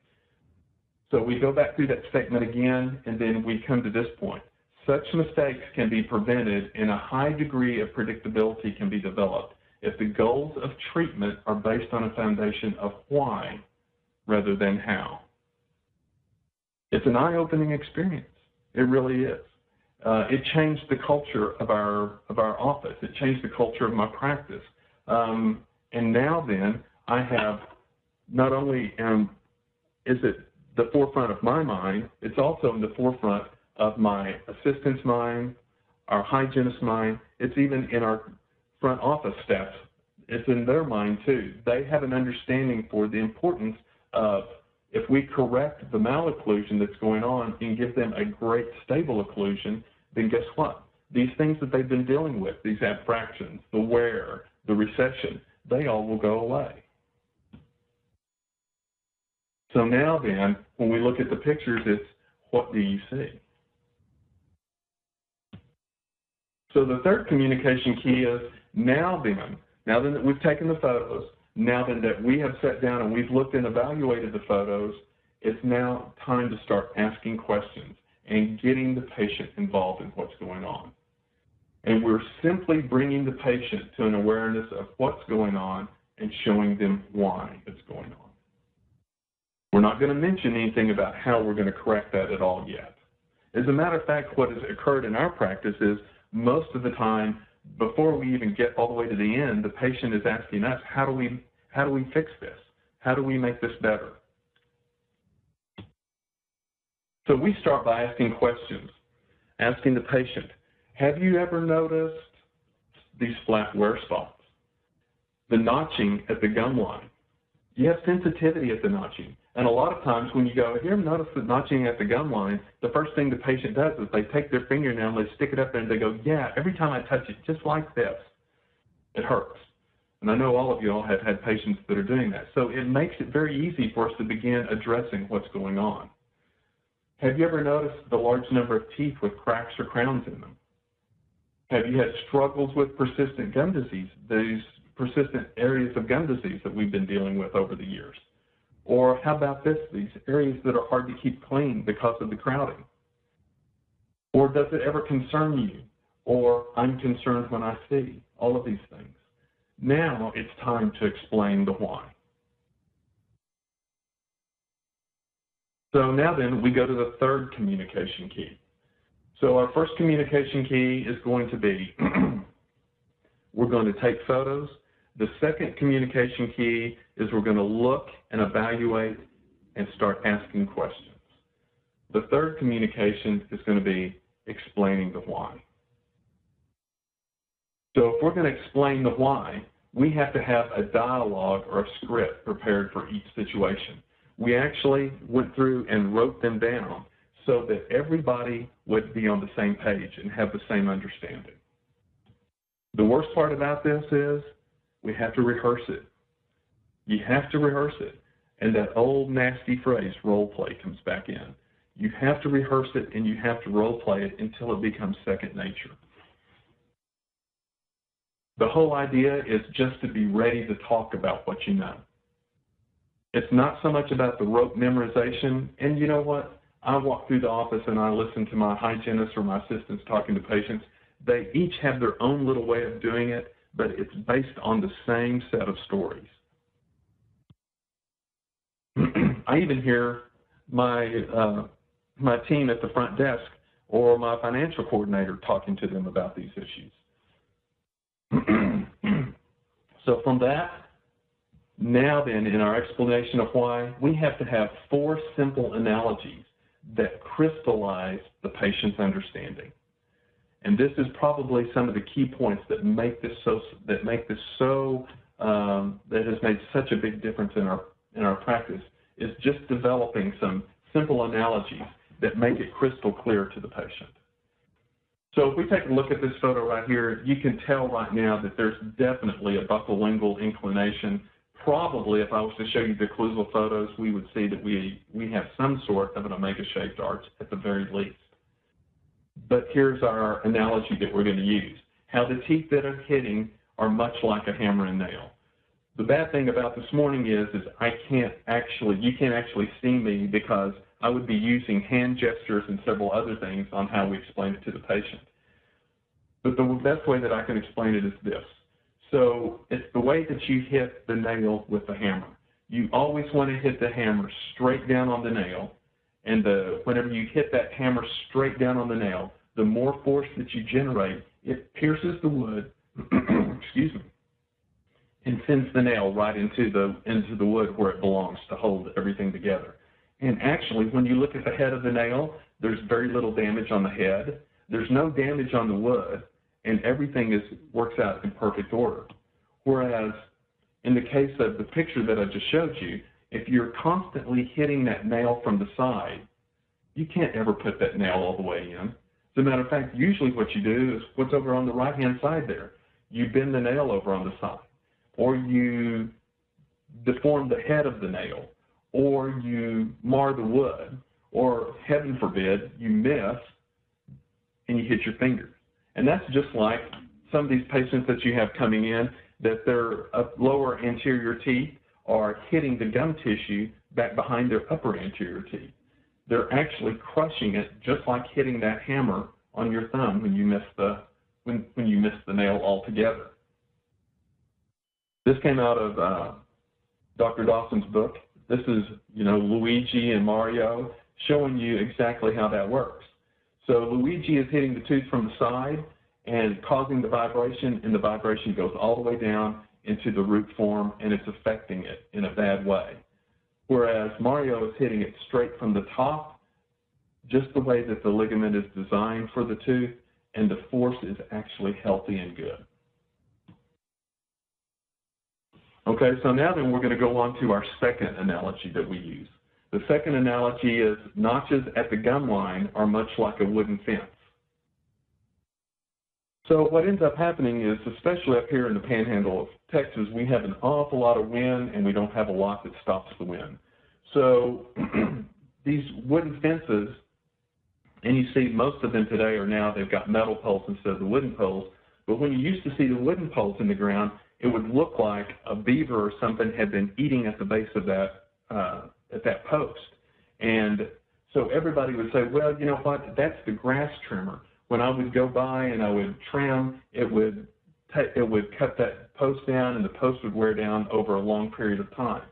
So we go back through that statement again, and then we come to this point. Such mistakes can be prevented and a high degree of predictability can be developed if the goals of treatment are based on a foundation of why rather than how. It's an eye-opening experience. It really is. Uh, it changed the culture of our of our office. It changed the culture of my practice. Um, and now then, I have not only um, is it the forefront of my mind, it's also in the forefront of my assistant's mind, our hygienist's mind. It's even in our front office staff. It's in their mind too. They have an understanding for the importance of if we correct the malocclusion that's going on and give them a great stable occlusion, then guess what? These things that they've been dealing with, these abfractions, the wear, the recession, they all will go away. So now then, when we look at the pictures, it's what do you see? So the third communication key is now then, now then that we've taken the photos, now then that we have sat down and we've looked and evaluated the photos, it's now time to start asking questions and getting the patient involved in what's going on. And we're simply bringing the patient to an awareness of what's going on and showing them why it's going on. We're not going to mention anything about how we're going to correct that at all yet. As a matter of fact, what has occurred in our practice is most of the time, before we even get all the way to the end, the patient is asking us, how do we, how do we fix this? How do we make this better? So we start by asking questions, asking the patient, have you ever noticed these flat wear spots? The notching at the gum line. You have sensitivity at the notching. And a lot of times when you go, here, ever the notching at the gum line, the first thing the patient does is they take their fingernail and they stick it up there and they go, yeah, every time I touch it, just like this, it hurts. And I know all of you all have had patients that are doing that. So it makes it very easy for us to begin addressing what's going on. Have you ever noticed the large number of teeth with cracks or crowns in them? Have you had struggles with persistent gum disease, these persistent areas of gum disease that we've been dealing with over the years? Or how about this, these areas that are hard to keep clean because of the crowding? Or does it ever concern you? Or I'm concerned when I see all of these things. Now it's time to explain the why. So now then, we go to the third communication key. So our first communication key is going to be, we're going to take photos. The second communication key is we're going to look and evaluate and start asking questions. The third communication is going to be explaining the why. So if we're going to explain the why, we have to have a dialogue or a script prepared for each situation. We actually went through and wrote them down so that everybody would be on the same page and have the same understanding. The worst part about this is we have to rehearse it. You have to rehearse it. And that old nasty phrase, role play, comes back in. You have to rehearse it and you have to role play it until it becomes second nature. The whole idea is just to be ready to talk about what you know. It's not so much about the rote memorization. And you know what? I walk through the office and I listen to my hygienists or my assistants talking to patients. They each have their own little way of doing it, but it's based on the same set of stories. I even hear my uh, my team at the front desk or my financial coordinator talking to them about these issues. so from that, now then, in our explanation of why, we have to have four simple analogies that crystallize the patient's understanding. And this is probably some of the key points that make this so that make this so um, that has made such a big difference in our in our practice is just developing some simple analogies that make it crystal clear to the patient. So if we take a look at this photo right here, you can tell right now that there's definitely a buccolingual inclination. Probably if I was to show you the occlusal photos, we would see that we, we have some sort of an omega-shaped arch at the very least. But here's our analogy that we're going to use. How the teeth that are hitting are much like a hammer and nail. The bad thing about this morning is, is I can't actually, you can't actually see me because I would be using hand gestures and several other things on how we explain it to the patient. But the best way that I can explain it is this. So it's the way that you hit the nail with the hammer. You always want to hit the hammer straight down on the nail, and the, whenever you hit that hammer straight down on the nail, the more force that you generate, it pierces the wood, excuse me, and sends the nail right into the into the wood where it belongs to hold everything together. And actually, when you look at the head of the nail, there's very little damage on the head. There's no damage on the wood, and everything is works out in perfect order. Whereas in the case of the picture that I just showed you, if you're constantly hitting that nail from the side, you can't ever put that nail all the way in. As a matter of fact, usually what you do is what's over on the right-hand side there. You bend the nail over on the side or you deform the head of the nail, or you mar the wood, or heaven forbid, you miss and you hit your finger. And that's just like some of these patients that you have coming in that their lower anterior teeth are hitting the gum tissue back behind their upper anterior teeth. They're actually crushing it just like hitting that hammer on your thumb when you miss the when, when you miss the nail altogether. This came out of uh, Dr. Dawson's book. This is, you know, Luigi and Mario showing you exactly how that works. So Luigi is hitting the tooth from the side and causing the vibration, and the vibration goes all the way down into the root form, and it's affecting it in a bad way. Whereas Mario is hitting it straight from the top, just the way that the ligament is designed for the tooth, and the force is actually healthy and good. Okay, so now then we're going to go on to our second analogy that we use. The second analogy is notches at the gum line are much like a wooden fence. So what ends up happening is, especially up here in the panhandle of Texas, we have an awful lot of wind and we don't have a lot that stops the wind. So these wooden fences, and you see most of them today are now, they've got metal poles instead of the wooden poles. But when you used to see the wooden poles in the ground, it would look like a beaver or something had been eating at the base of that uh, at that post. And so everybody would say, well, you know what, that's the grass trimmer. When I would go by and I would trim, it would it would cut that post down and the post would wear down over a long period of time.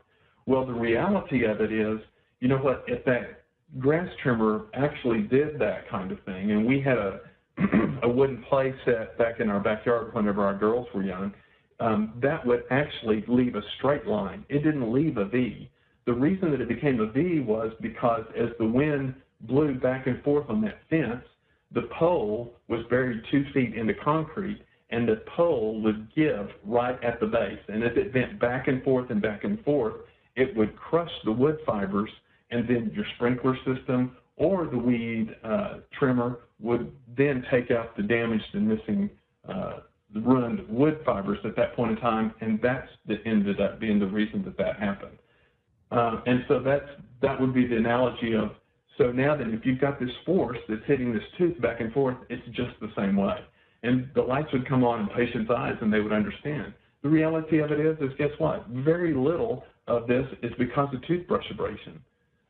Well, the reality of it is, you know what, if that grass trimmer actually did that kind of thing, and we had a, a wooden play set back in our backyard whenever our girls were young, um, that would actually leave a straight line. It didn't leave a V. The reason that it became a V was because as the wind blew back and forth on that fence, the pole was buried two feet into concrete, and the pole would give right at the base. And if it bent back and forth and back and forth, it would crush the wood fibers, and then your sprinkler system or the weed uh, trimmer would then take out the damaged and missing uh, ruined wood fibers at that point in time, and that's the ended up being the reason that that happened. Uh, and so that's that would be the analogy of so now that if you've got this force that's hitting this tooth back and forth, it's just the same way. And the lights would come on in patients' eyes and they would understand. The reality of it is, is guess what? Very little of this is because of toothbrush abrasion.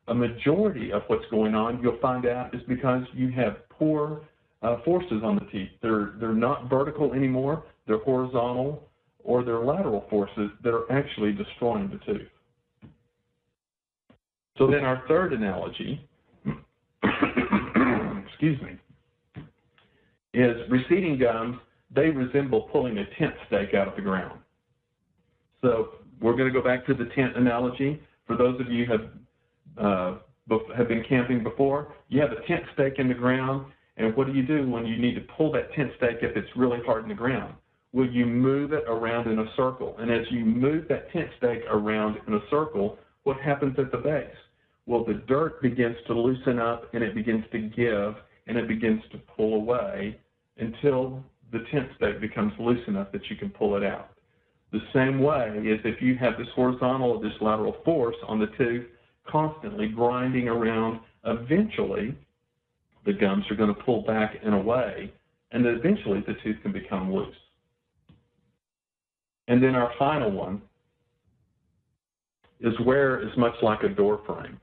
A majority of what's going on, you'll find out, is because you have poor uh, forces on the teeth. They're, they're not vertical anymore, they're horizontal, or they're lateral forces that are actually destroying the tooth. So then our third analogy, excuse me, is receding gums, they resemble pulling a tent stake out of the ground. So we're going to go back to the tent analogy. For those of you who have, uh, have been camping before, you have a tent stake in the ground and what do you do when you need to pull that tent stake if it's really hard in the ground? Well, you move it around in a circle. And as you move that tent stake around in a circle, what happens at the base? Well, the dirt begins to loosen up and it begins to give and it begins to pull away until the tent stake becomes loose enough that you can pull it out. The same way is if you have this horizontal or this lateral force on the tooth constantly grinding around, eventually the gums are going to pull back and away, and eventually the tooth can become loose. And then our final one is wear is much like a door frame.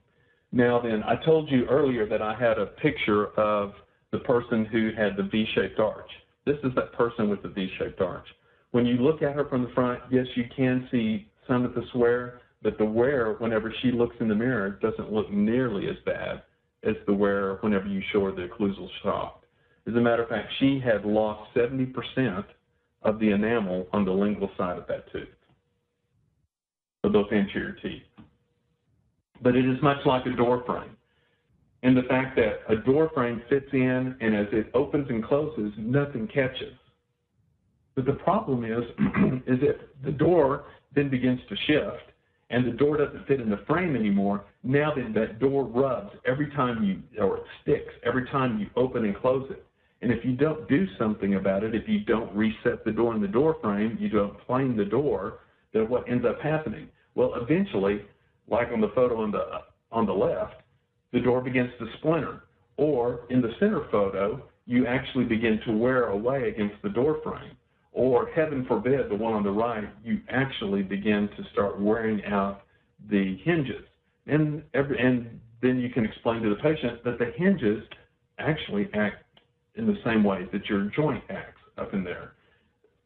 Now then, I told you earlier that I had a picture of the person who had the V-shaped arch. This is that person with the V-shaped arch. When you look at her from the front, yes, you can see some of the wear, but the wear, whenever she looks in the mirror, doesn't look nearly as bad as the wear whenever you show her the occlusal shaft. As a matter of fact, she had lost 70% of the enamel on the lingual side of that tooth, of those anterior teeth. But it is much like a door frame. And the fact that a door frame fits in and as it opens and closes, nothing catches. But the problem is, is if the door then begins to shift and the door doesn't fit in the frame anymore, now then that door rubs every time you, or it sticks every time you open and close it. And if you don't do something about it, if you don't reset the door in the door frame, you don't plane the door, then what ends up happening? Well, eventually, like on the photo on the, on the left, the door begins to splinter. Or in the center photo, you actually begin to wear away against the door frame or heaven forbid, the one on the right, you actually begin to start wearing out the hinges. And, every, and then you can explain to the patient that the hinges actually act in the same way that your joint acts up in there.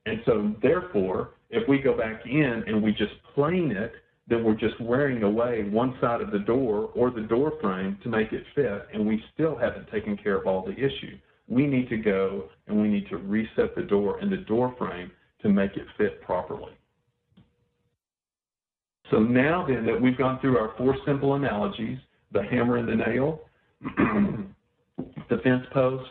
And so, therefore, If we go back in and we just plane it, then we're just wearing away one side of the door or the door frame to make it fit, and we still haven't taken care of all the issue. We need to go and we need to reset the door and the door frame to make it fit properly. So now then that we've gone through our four simple analogies, the hammer and the nail, the fence post,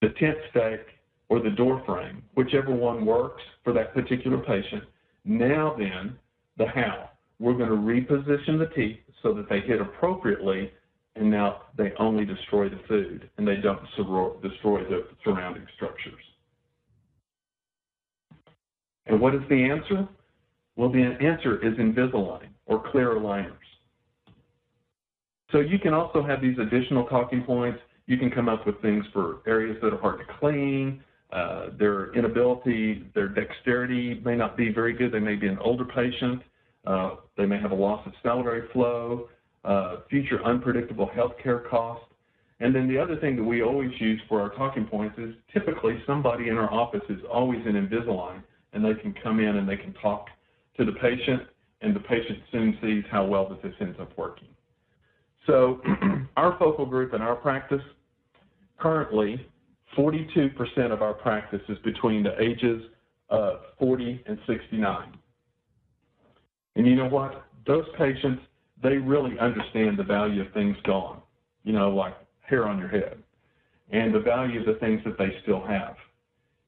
the tent stake, or the door frame, whichever one works for that particular patient. Now then, the how. We're going to reposition the teeth so that they hit appropriately, and now they only destroy the food and they don't destroy the surrounding structures. And what is the answer? Well, the answer is Invisalign or clear aligners. So you can also have these additional talking points. You can come up with things for areas that are hard to clean. Uh, their inability, their dexterity may not be very good. They may be an older patient. Uh, they may have a loss of salivary flow, uh, future unpredictable health care costs. And then the other thing that we always use for our talking points is typically somebody in our office is always in Invisalign, and they can come in and they can talk to the patient, and the patient soon sees how well that this ends up working. So our focal group in our practice, currently 42% of our practice is between the ages of 40 and 69. And you know what? Those patients, they really understand the value of things gone, you know, like hair on your head, and the value of the things that they still have.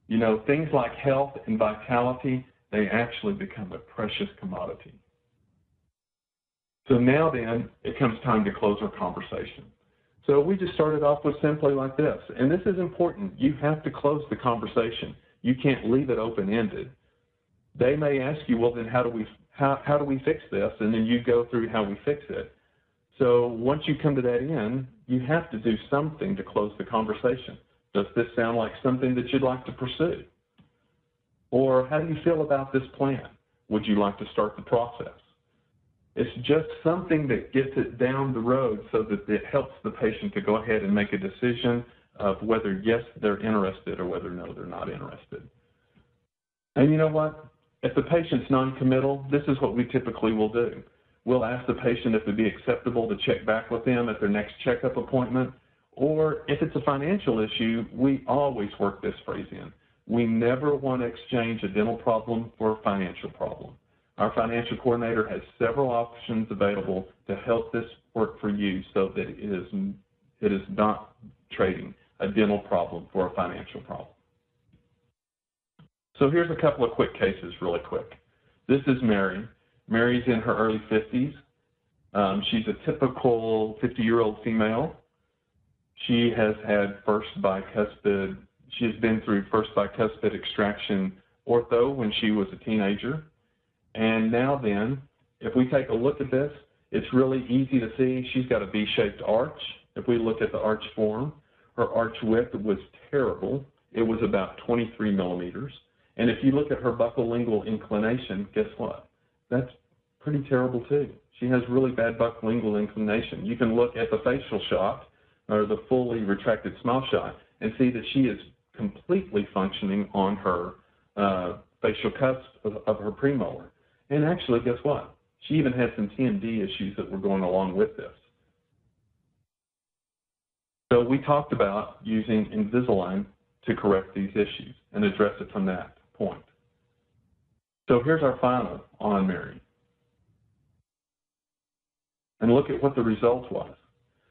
You know, things like health and vitality, they actually become a precious commodity. So now then, it comes time to close our conversation. So we just started off with simply like this, and this is important. You have to close the conversation. You can't leave it open-ended. They may ask you, well, then how do we how how do we fix this? And then you go through how we fix it. So once you come to that end, you have to do something to close the conversation. Does this sound like something that you'd like to pursue? Or how do you feel about this plan? Would you like to start the process? It's just something that gets it down the road so that it helps the patient to go ahead and make a decision of whether, yes, they're interested or whether, no, they're not interested. And you know what? If the patient's non-committal, this is what we typically will do. We'll ask the patient if it'd be acceptable to check back with them at their next checkup appointment. Or if it's a financial issue, we always work this phrase in. We never want to exchange a dental problem for a financial problem. Our financial coordinator has several options available to help this work for you so that it is, it is not trading a dental problem for a financial problem. So here's a couple of quick cases really quick. This is Mary. Mary's in her early 50s. Um, she's a typical 50-year-old female. She has had first bicuspid, she has been through first bicuspid extraction ortho when she was a teenager. And now then, if we take a look at this, it's really easy to see she's got a V-shaped arch. If we look at the arch form, her arch width was terrible. It was about 23 millimeters. And if you look at her buccolingual inclination, guess what? That's pretty terrible too. She has really bad buccolingual inclination. You can look at the facial shot or the fully retracted smile shot and see that she is completely functioning on her uh, facial cusp of, of her premolar. And actually, guess what? She even had some TMD issues that were going along with this. So we talked about using Invisalign to correct these issues and address it from that point. So here's our final on Mary. And look at what the result was.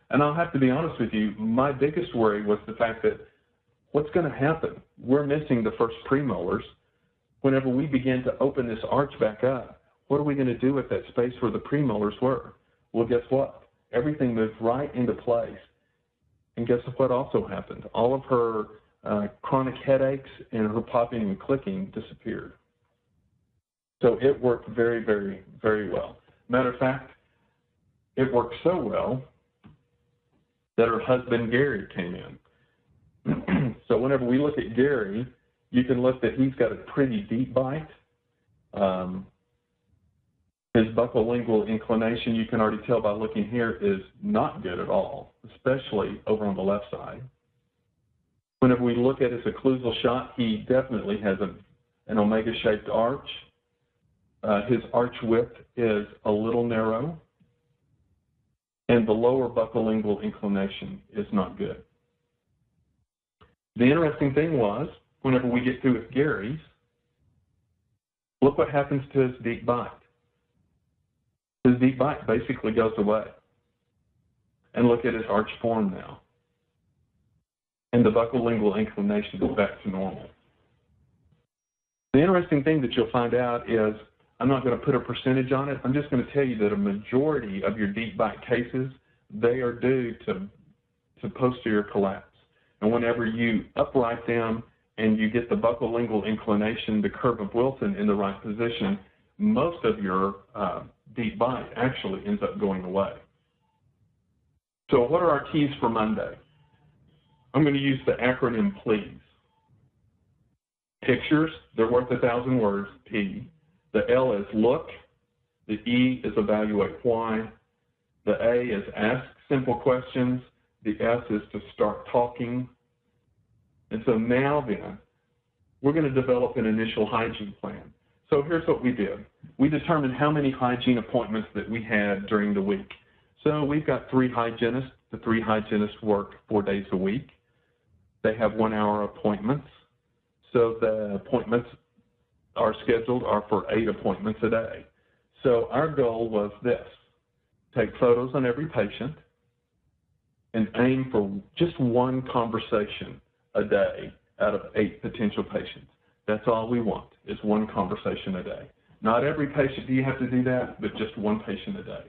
And I'll have to be honest with you, my biggest worry was the fact that what's going to happen? We're missing the first premolars whenever we begin to open this arch back up, what are we going to do with that space where the premolars were? Well, guess what? Everything moved right into place. And guess what also happened? All of her uh, chronic headaches and her popping and clicking disappeared. So it worked very, very, very well. Matter of fact, it worked so well that her husband Gary came in. so whenever we look at Gary, you can look that he's got a pretty deep bite. Um, his buccolingual inclination, you can already tell by looking here, is not good at all, especially over on the left side. Whenever we look at his occlusal shot, he definitely has a, an omega-shaped arch. Uh, his arch width is a little narrow, and the lower buccolingual inclination is not good. The interesting thing was, whenever we get through with Gary's, look what happens to his deep bite. His deep bite basically goes away. And look at his arch form now. And the buccolingual inclination is back to normal. The interesting thing that you'll find out is I'm not going to put a percentage on it. I'm just going to tell you that a majority of your deep bite cases, they are due to, to posterior collapse. And whenever you upright them and you get the buccolingual inclination, the curve of Wilson in the right position, most of your uh, deep bite actually ends up going away. So what are our keys for Monday? I'm going to use the acronym PLEASE. Pictures, they're worth a thousand words, P. The L is look. The E is evaluate why. The A is ask simple questions. The S is to start talking. And so now then, we're going to develop an initial hygiene plan. So here's what we did. We determined how many hygiene appointments that we had during the week. So we've got three hygienists. The three hygienists work four days a week. They have one hour appointments. So the appointments are scheduled are for eight appointments a day. So our goal was this, take photos on every patient and aim for just one conversation a day out of eight potential patients. That's all we want is one conversation a day. Not every patient do you have to do that, but just one patient a day.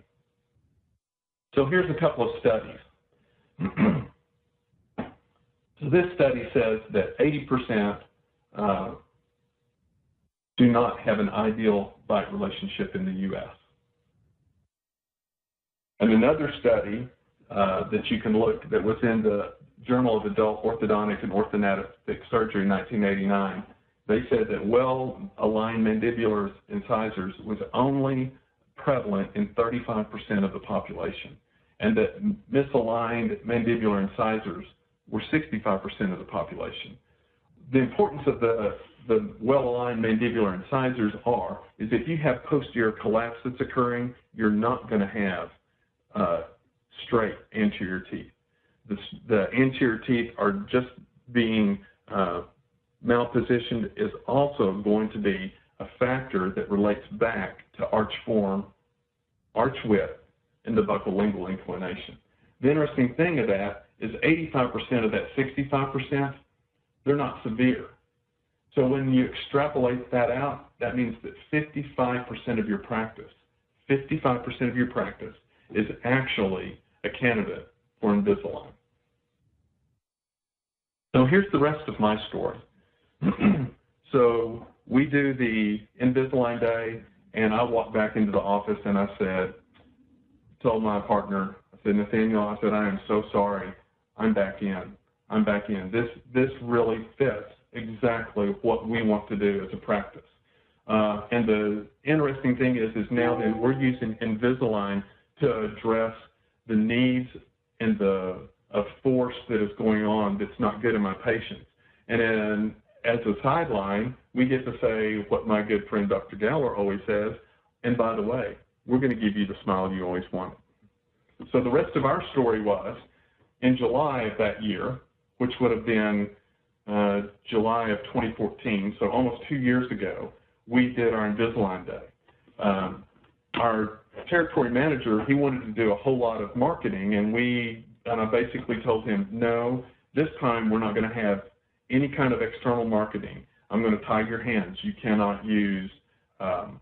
So here's a couple of studies. so this study says that 80% uh, do not have an ideal bite relationship in the U.S. And another study uh, that you can look that was in the Journal of Adult Orthodontic and Orthognathic Surgery in 1989, they said that well-aligned mandibular incisors was only prevalent in 35% of the population, and that misaligned mandibular incisors were 65% of the population. The importance of the, the well-aligned mandibular incisors are, is if you have posterior collapse that's occurring, you're not going to have uh, straight anterior teeth. The, the, anterior teeth are just being uh, malpositioned is also going to be a factor that relates back to arch form, arch width, and the buccolingual inclination. The interesting thing of that is 85% of that 65%, they're not severe. So when you extrapolate that out, that means that 55% of your practice, 55% of your practice is actually a candidate for Invisalign. So here's the rest of my story. so we do the Invisalign day, and I walked back into the office and I said, told my partner, I said, Nathaniel, I said, I am so sorry. I'm back in. I'm back in. This this really fits exactly what we want to do as a practice. Uh, and the interesting thing is, is now that we're using Invisalign to address the needs and the of force that is going on that's not good in my patients. And then as a sideline, we get to say what my good friend Dr. Galler always says, and by the way, we're going to give you the smile you always wanted. So the rest of our story was in July of that year, which would have been uh, July of 2014, so almost two years ago, we did our Invisalign Day. Um, our territory manager, he wanted to do a whole lot of marketing, and we, and I basically told him, no, this time we're not going to have any kind of external marketing, I'm going to tie your hands. You cannot use um,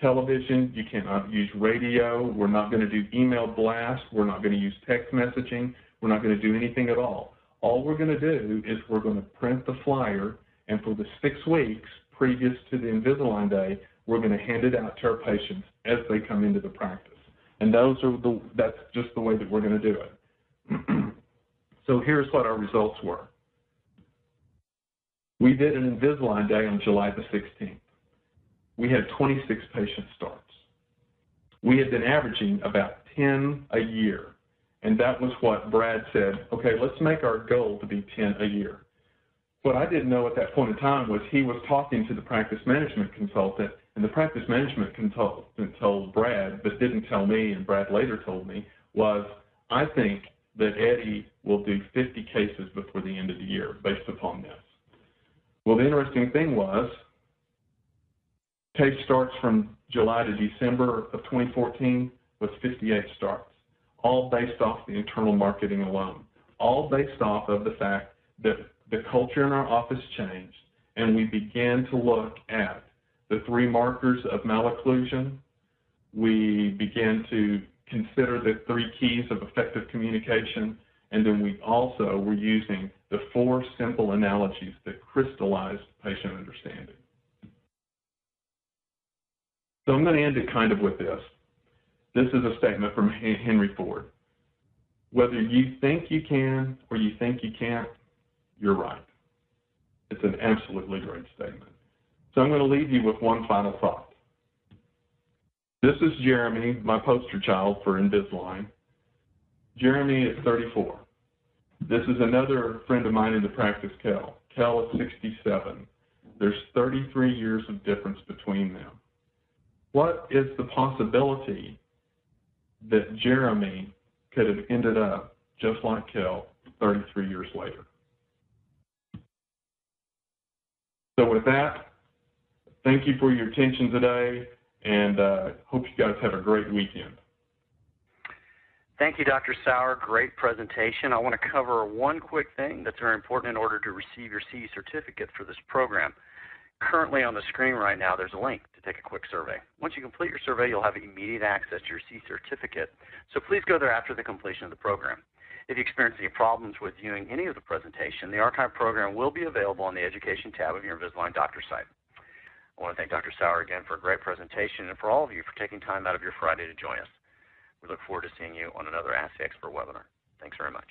television. You cannot use radio. We're not going to do email blasts. We're not going to use text messaging. We're not going to do anything at all. All we're going to do is we're going to print the flyer, and for the six weeks previous to the Invisalign day, we're going to hand it out to our patients as they come into the practice. And those are the, that's just the way that we're going to do it. So here's what our results were. We did an Invisalign day on July the 16th. We had 26 patient starts. We had been averaging about 10 a year. And that was what Brad said, okay, let's make our goal to be 10 a year. what I didn't know at that point in time was he was talking to the practice management consultant, and the practice management consultant told Brad, but didn't tell me, and Brad later told me, was I think that Eddie will do 50 cases before the end of the year based upon this. Well, the interesting thing was, case starts from July to December of 2014 was 58 starts, all based off the internal marketing alone, all based off of the fact that the culture in our office changed and we began to look at the three markers of malocclusion. We began to consider the three keys of effective communication, and then we also were using the four simple analogies that crystallized patient understanding. So I'm going to end it kind of with this. This is a statement from Henry Ford. Whether you think you can or you think you can't, you're right. It's an absolutely great statement. So I'm going to leave you with one final thought. This is Jeremy, my poster child for Invisalign. Jeremy is 34. This is another friend of mine in the practice, Kel. Kel is 67. There's 33 years of difference between them. What is the possibility that Jeremy could have ended up just like Kel 33 years later? So with that, thank you for your attention today, and uh, hope you guys have a great weekend. Thank you, Dr. Sauer. Great presentation. I want to cover one quick thing that's very important in order to receive your CE certificate for this program. Currently on the screen right now, there's a link to take a quick survey. Once you complete your survey, you'll have immediate access to your CE certificate, so please go there after the completion of the program. If you experience any problems with viewing any of the presentation, the archive program will be available on the Education tab of your Invisalign Doctor site. I want to thank Dr. Sauer again for a great presentation and for all of you for taking time out of your Friday to join us. We look forward to seeing you on another Ask the Expert webinar. Thanks very much.